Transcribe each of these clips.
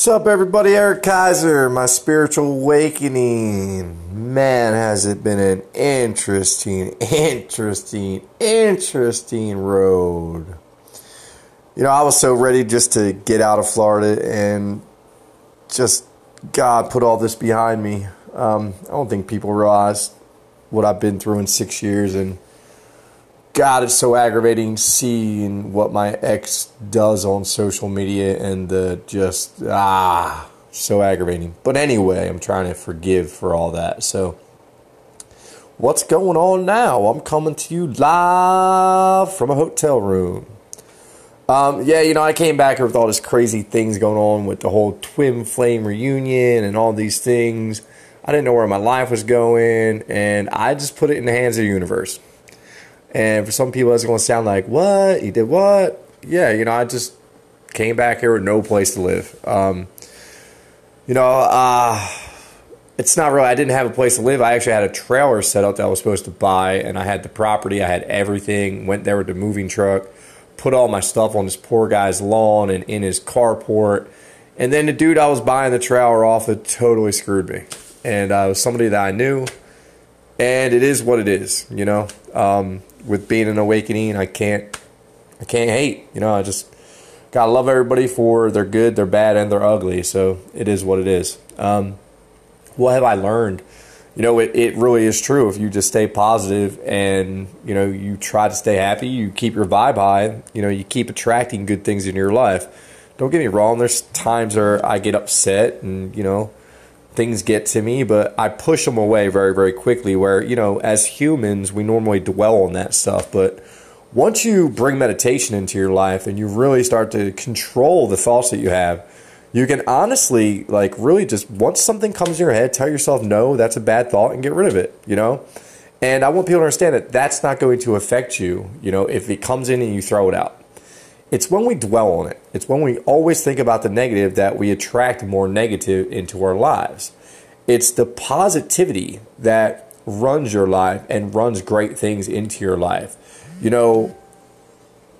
What's up, everybody? Eric Kaiser, my spiritual awakening. Man, has it been an interesting, interesting, interesting road. You know, I was so ready just to get out of Florida and just, God, put all this behind me. Um, I don't think people realize what I've been through in six years and God, it's so aggravating seeing what my ex does on social media and the just, ah, so aggravating. But anyway, I'm trying to forgive for all that. So, what's going on now? I'm coming to you live from a hotel room. Um, yeah, you know, I came back here with all this crazy things going on with the whole twin flame reunion and all these things. I didn't know where my life was going, and I just put it in the hands of the universe. And for some people, it's going to sound like, what? You did what? Yeah, you know, I just came back here with no place to live. Um, you know, uh, it's not really, I didn't have a place to live. I actually had a trailer set up that I was supposed to buy, and I had the property, I had everything, went there with the moving truck, put all my stuff on this poor guy's lawn and in his carport. And then the dude I was buying the trailer off it totally screwed me. And uh, it was somebody that I knew. And it is what it is, you know. Um, with being an awakening, I can't I can't hate. You know, I just gotta love everybody for their good, their bad, and their ugly. So it is what it is. Um, what have I learned? You know, it, it really is true. If you just stay positive and you know you try to stay happy, you keep your vibe high. You know, you keep attracting good things in your life. Don't get me wrong. There's times where I get upset and you know things get to me, but I push them away very, very quickly. Where, you know, as humans, we normally dwell on that stuff. But once you bring meditation into your life and you really start to control the thoughts that you have, you can honestly, like, really just once something comes in your head, tell yourself, no, that's a bad thought and get rid of it, you know? And I want people to understand that that's not going to affect you, you know, if it comes in and you throw it out it's when we dwell on it. It's when we always think about the negative that we attract more negative into our lives. It's the positivity that runs your life and runs great things into your life. You know,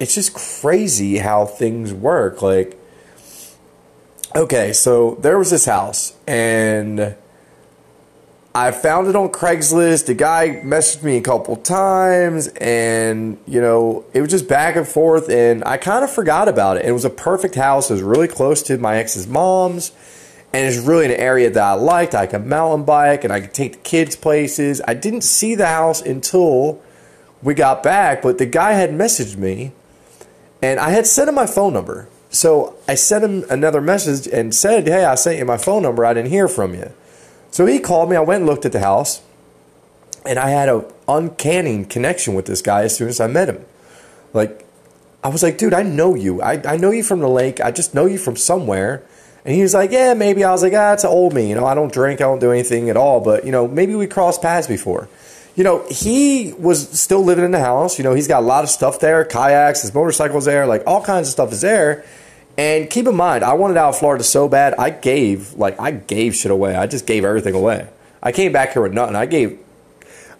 it's just crazy how things work. Like, okay, so there was this house and I found it on Craigslist. The guy messaged me a couple times, and you know, it was just back and forth, and I kind of forgot about it. It was a perfect house. It was really close to my ex's mom's, and it's really an area that I liked. I could mountain bike, and I could take the kids places. I didn't see the house until we got back, but the guy had messaged me, and I had sent him my phone number. So I sent him another message and said, "Hey, I sent you my phone number. I didn't hear from you." So he called me. I went and looked at the house, and I had an uncanny connection with this guy as soon as I met him. Like, I was like, dude, I know you. I, I know you from the lake. I just know you from somewhere. And he was like, yeah, maybe. I was like, ah, it's an old me. You know, I don't drink. I don't do anything at all. But, you know, maybe we crossed paths before. You know, he was still living in the house. You know, he's got a lot of stuff there kayaks, his motorcycle's there, like all kinds of stuff is there. And keep in mind, I wanted out of Florida so bad. I gave like I gave shit away. I just gave everything away. I came back here with nothing. I gave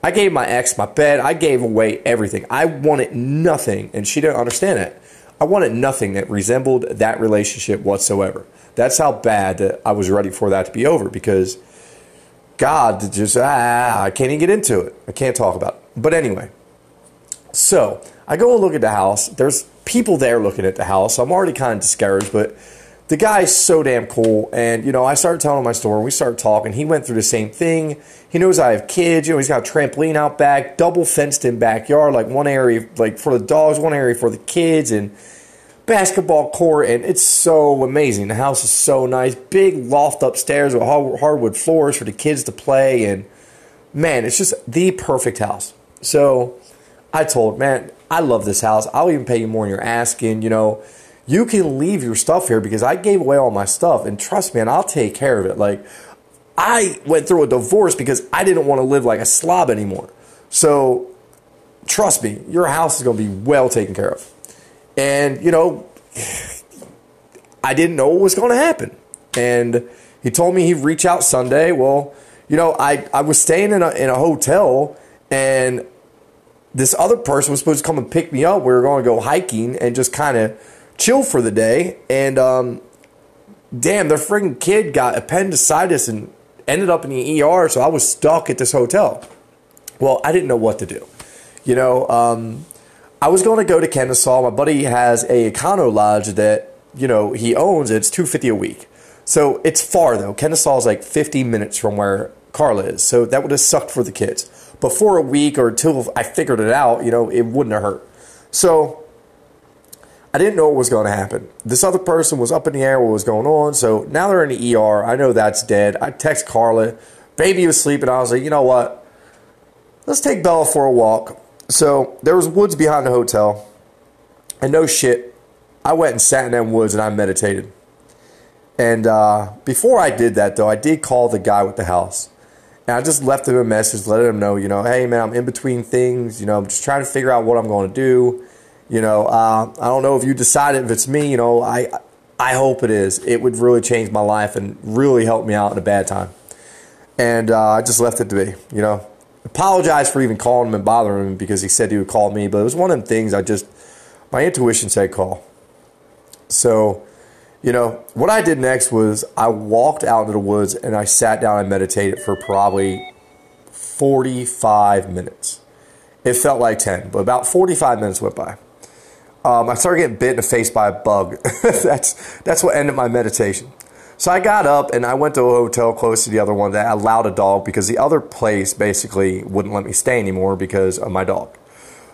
I gave my ex my bed. I gave away everything. I wanted nothing, and she didn't understand it. I wanted nothing that resembled that relationship whatsoever. That's how bad that I was ready for that to be over because God just ah, I can't even get into it. I can't talk about it. But anyway, so I go and look at the house. There's people there looking at the house. I'm already kind of discouraged, but the guy's so damn cool. And, you know, I started telling him my story. We started talking. He went through the same thing. He knows I have kids. You know, he's got a trampoline out back, double fenced in backyard, like one area like for the dogs, one area for the kids, and basketball court. And it's so amazing. The house is so nice. Big loft upstairs with hardwood floors for the kids to play. And man, it's just the perfect house. So I told, man, I love this house. I'll even pay you more than you're asking. You know, you can leave your stuff here because I gave away all my stuff. And trust me, and I'll take care of it. Like, I went through a divorce because I didn't want to live like a slob anymore. So, trust me, your house is going to be well taken care of. And, you know, I didn't know what was going to happen. And he told me he'd reach out Sunday. Well, you know, I, I was staying in a, in a hotel and this other person was supposed to come and pick me up. We were going to go hiking and just kind of chill for the day. And um, damn, their freaking kid got appendicitis and ended up in the ER, so I was stuck at this hotel. Well, I didn't know what to do. You know, um, I was going to go to Kennesaw. My buddy has a Econo Lodge that, you know, he owns. It's 250 a week. So it's far, though. Kennesaw is like 50 minutes from where Carla is. So that would have sucked for the kids. But for a week or two, I figured it out, you know, it wouldn't have hurt. So I didn't know what was going to happen. This other person was up in the air what was going on. So now they're in the ER. I know that's dead. I text Carla. Baby was sleeping. I was like, you know what? Let's take Bella for a walk. So there was woods behind the hotel. And no shit, I went and sat in them woods and I meditated. And uh, before I did that, though, I did call the guy with the house. And I just left him a message, letting him know, you know, hey, man, I'm in between things. You know, I'm just trying to figure out what I'm going to do you know, uh, I don't know if you decided if it's me. You know, I I hope it is. It would really change my life and really help me out in a bad time. And uh, I just left it to be. You know, apologize for even calling him and bothering him because he said he would call me, but it was one of them things. I just my intuition said call. So, you know, what I did next was I walked out into the woods and I sat down and meditated for probably 45 minutes. It felt like 10, but about 45 minutes went by. Um, I started getting bit in the face by a bug. that's that's what ended my meditation. So I got up and I went to a hotel close to the other one that allowed a dog because the other place basically wouldn't let me stay anymore because of my dog.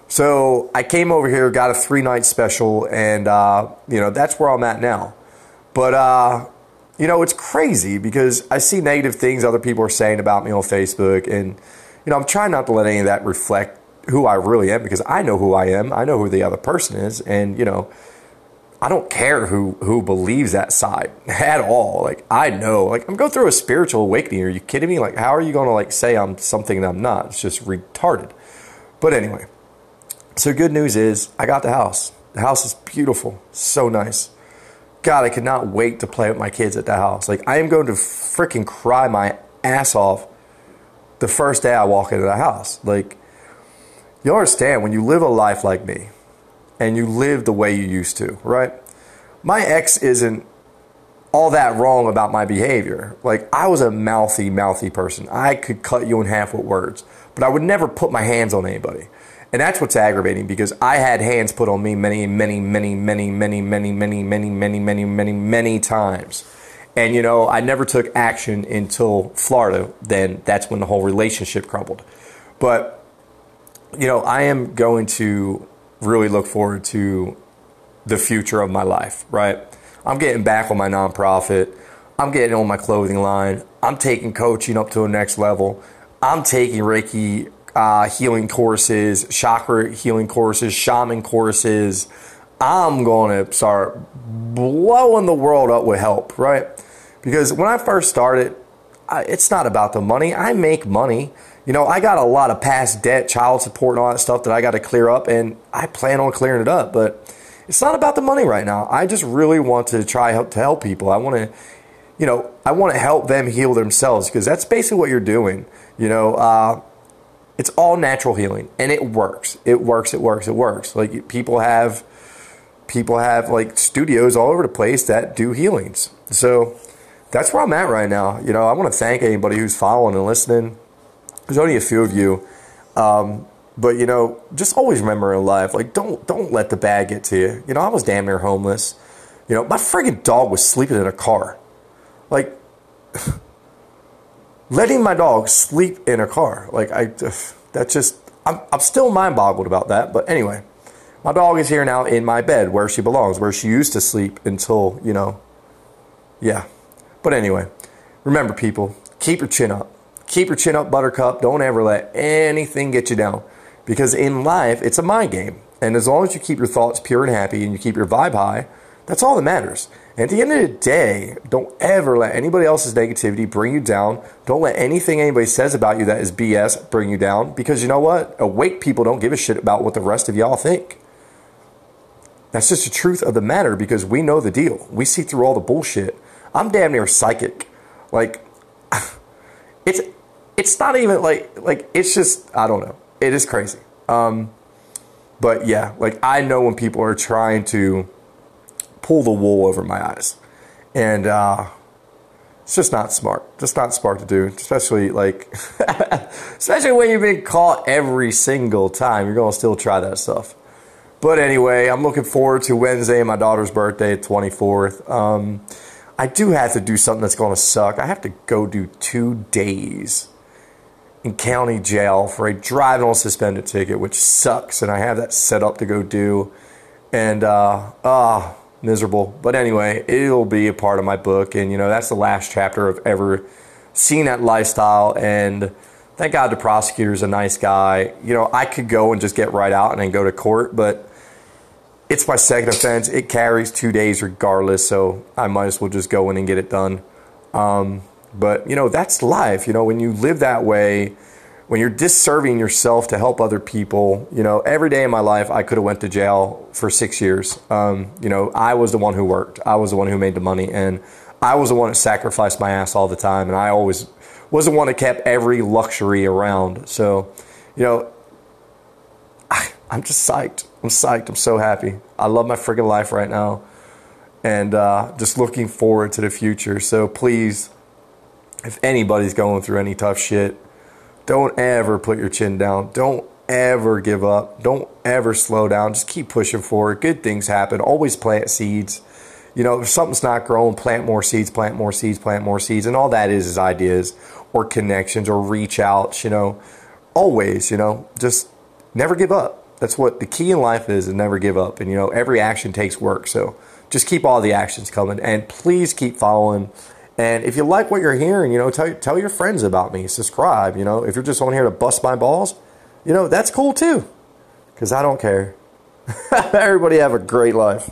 So I came over here, got a three night special, and uh, you know that's where I'm at now. But uh, you know it's crazy because I see negative things other people are saying about me on Facebook, and you know I'm trying not to let any of that reflect who I really am because I know who I am. I know who the other person is, and you know, I don't care who who believes that side at all. Like I know, like I'm going through a spiritual awakening. Are you kidding me? Like how are you going to like say I'm something that I'm not? It's just retarded. But anyway, so good news is I got the house. The house is beautiful, so nice. God, I could not wait to play with my kids at the house. Like I am going to freaking cry my ass off the first day I walk into the house. Like you understand when you live a life like me and you live the way you used to, right? My ex isn't all that wrong about my behavior. Like, I was a mouthy, mouthy person. I could cut you in half with words, but I would never put my hands on anybody. And that's what's aggravating because I had hands put on me many, many, many, many, many, many, many, many, many, many, many, many times. And, you know, I never took action until Florida. Then that's when the whole relationship crumbled. But you know, I am going to really look forward to the future of my life, right? I'm getting back on my nonprofit. I'm getting on my clothing line. I'm taking coaching up to the next level. I'm taking Reiki uh, healing courses, chakra healing courses, shaman courses. I'm going to start blowing the world up with help, right? Because when I first started, I, it's not about the money. I make money you know, I got a lot of past debt, child support, and all that stuff that I got to clear up, and I plan on clearing it up. But it's not about the money right now. I just really want to try help to help people. I want to, you know, I want to help them heal themselves because that's basically what you're doing. You know, uh, it's all natural healing, and it works. It works. It works. It works. Like people have, people have like studios all over the place that do healings. So that's where I'm at right now. You know, I want to thank anybody who's following and listening there's only a few of you. Um, but you know, just always remember in life, like don't don't let the bad get to you. You know, I was damn near homeless. You know, my friggin' dog was sleeping in a car. Like letting my dog sleep in a car. Like I, that's just I'm I'm still mind boggled about that. But anyway, my dog is here now in my bed where she belongs, where she used to sleep until, you know, yeah. But anyway, remember people, keep your chin up. Keep your chin up, Buttercup. Don't ever let anything get you down. Because in life, it's a mind game. And as long as you keep your thoughts pure and happy and you keep your vibe high, that's all that matters. At the end of the day, don't ever let anybody else's negativity bring you down. Don't let anything anybody says about you that is BS bring you down. Because you know what? Awake people don't give a shit about what the rest of y'all think. That's just the truth of the matter because we know the deal. We see through all the bullshit. I'm damn near psychic. Like, it's it's not even like like it's just I don't know. It is crazy. Um, but yeah, like I know when people are trying to pull the wool over my eyes. And uh, it's just not smart. Just not smart to do, especially like, especially when you've been caught every single time. You're gonna still try that stuff. But anyway, I'm looking forward to Wednesday, my daughter's birthday, 24th. Um, I do have to do something that's gonna suck. I have to go do two days in county jail for a driving on suspended ticket, which sucks. And I have that set up to go do. And, uh, ah, miserable. But anyway, it'll be a part of my book. And, you know, that's the last chapter of ever seeing that lifestyle. And thank God the prosecutor's a nice guy. You know, I could go and just get right out and then go to court, but it's my second offense. It carries two days regardless. So I might as well just go in and get it done. Um, but, you know, that's life. You know, when you live that way, when you're disserving yourself to help other people, you know, every day in my life, I could have went to jail for six years. Um, you know, I was the one who worked. I was the one who made the money. And I was the one that sacrificed my ass all the time. And I always was the one that kept every luxury around. So, you know, I, I'm just psyched. I'm psyched. I'm so happy. I love my freaking life right now. And uh, just looking forward to the future. So please, if anybody's going through any tough shit, don't ever put your chin down. Don't ever give up. Don't ever slow down. Just keep pushing forward. Good things happen. Always plant seeds. You know, if something's not growing, plant more seeds, plant more seeds, plant more seeds. And all that is is ideas or connections or reach outs, you know. Always, you know, just never give up. That's what the key in life is, is never give up. And, you know, every action takes work. So just keep all the actions coming. And please keep following and if you like what you're hearing, you know, tell, tell your friends about me. Subscribe. You know, if you're just on here to bust my balls, you know, that's cool too. Because I don't care. Everybody have a great life.